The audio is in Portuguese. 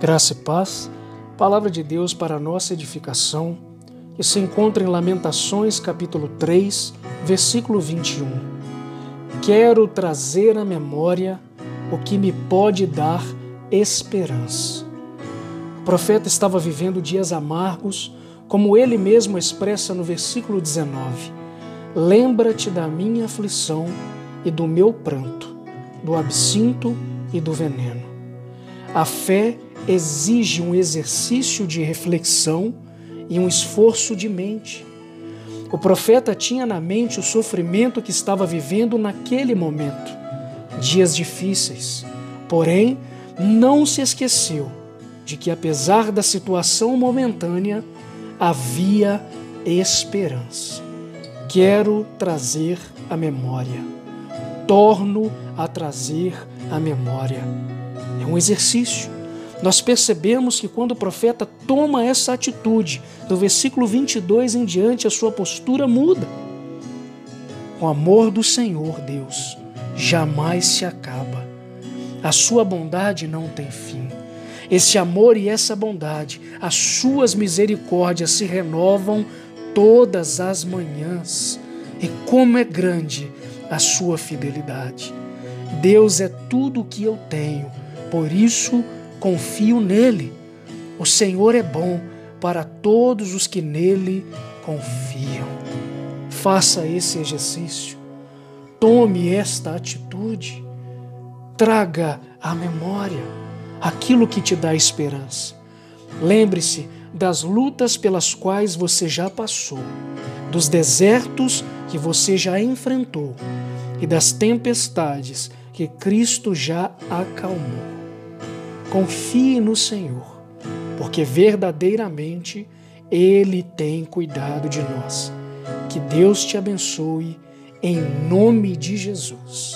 Graça e paz, palavra de Deus para a nossa edificação, que se encontra em Lamentações, capítulo 3, versículo 21. Quero trazer à memória o que me pode dar esperança. O profeta estava vivendo dias amargos, como ele mesmo expressa no versículo 19. Lembra-te da minha aflição e do meu pranto, do absinto e do veneno. A fé exige um exercício de reflexão e um esforço de mente. O profeta tinha na mente o sofrimento que estava vivendo naquele momento, dias difíceis. Porém, não se esqueceu de que, apesar da situação momentânea, havia esperança. Quero trazer a memória. Torno a trazer a memória. É um exercício nós percebemos que quando o profeta toma essa atitude, do versículo 22 em diante, a sua postura muda. O amor do Senhor, Deus, jamais se acaba. A sua bondade não tem fim. Esse amor e essa bondade, as suas misericórdias se renovam todas as manhãs. E como é grande a sua fidelidade. Deus é tudo o que eu tenho, por isso confio nele. O Senhor é bom para todos os que nele confiam. Faça esse exercício. Tome esta atitude. Traga à memória aquilo que te dá esperança. Lembre-se das lutas pelas quais você já passou, dos desertos que você já enfrentou e das tempestades que Cristo já acalmou. Confie no Senhor, porque verdadeiramente Ele tem cuidado de nós. Que Deus te abençoe, em nome de Jesus.